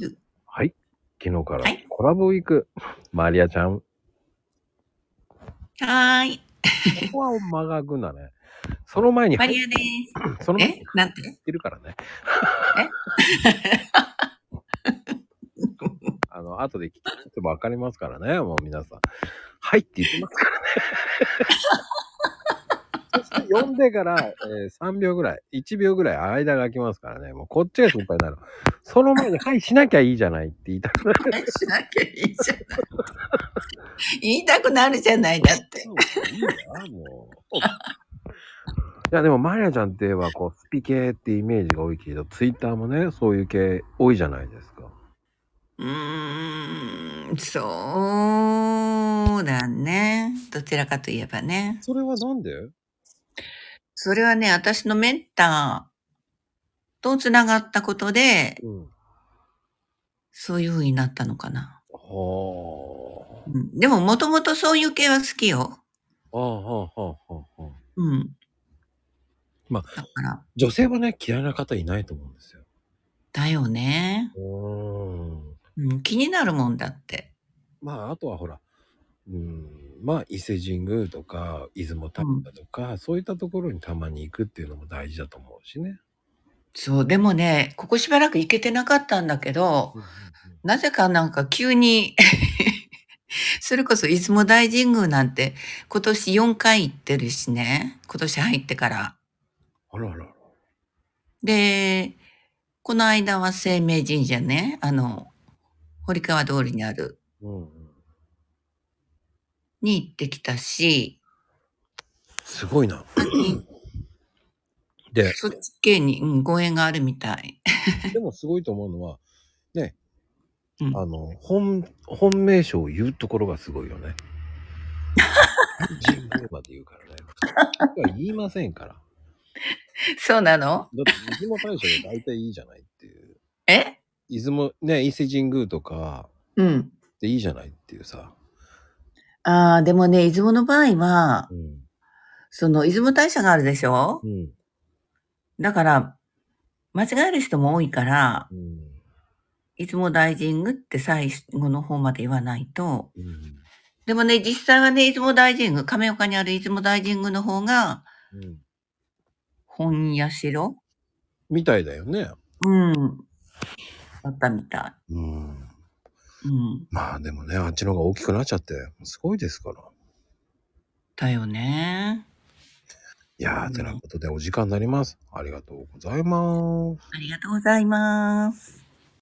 9。はい。昨日からはいコラボウィーク。マリアちゃん。はーい。ここは間が空くんだね。その前にマリアでその前にす。え？なんて？言ってるからね。あの、後で聞いてもわかりますからね、もう皆さん。はいって言ってますからね。そして読んでから、えー3秒ぐらい、1秒ぐらい間が空きますからね。もうこっちが心配になる。その前に、はい、しなきゃいいじゃないって言いたくなる。えしなきゃいいじゃない。言いたくなるじゃない、だって。いいな、もう。いや、でも、マリアちゃんって言えば、こう、スピ系ってイメージが多いけど、ツイッターもね、そういう系多いじゃないですか。うーん、そうだね。どちらかといえばね。それはなんで？それはね、私のメンターと繋がったことで、うん。そういう風になったのかな。はうん、でも、もともとそういう系は好きよ。あ。ああ、はあ、はあ、はあ。うん。まだから、女性はね、嫌いな方いないと思うんですよ。だよね。うーん。うん、気になるもんだって。まあ、あとはほら、うん、まあ、伊勢神宮とか、出雲大社とか、そういったところにたまに行くっていうのも大事だと思うしね。そう、でもね、ここしばらく行けてなかったんだけど、なぜかなんか急に、それこそ出雲大神宮なんて今年4回行ってるしね。今年入ってから。あらあら。で、この間は生命神社ね、あの、堀川通りにある、うんうん。に行ってきたし、すごいな。で、そっち系に、うん、ご縁があるみたい。でもすごいと思うのは、ね、うんあの、本、本名称を言うところがすごいよね。神宮まで言うからね。普通は言いませんから。そうなの？だって、出雲大社で大体いいじゃないっていう。え？出雲、ね、伊勢神宮とかうん。でいいじゃないっていうさ。ああ、でもね、出雲の場合はう、ん。その、出雲大社があるでしょ？うん。だから、間違える人も多いから、うん。出雲大神宮って最後の方まで言わないと。うん。でもね、実際はね、出雲大神宮、亀岡にある出雲大神宮の方が、うん。本社みたいだよね。うん。だったみたうん。い。うん。まあでもね、あっちの方が大きくなっちゃって、すごいですから。だよね。いやー、てなことでお時間になります。ありがとうございます。ありがとうございます。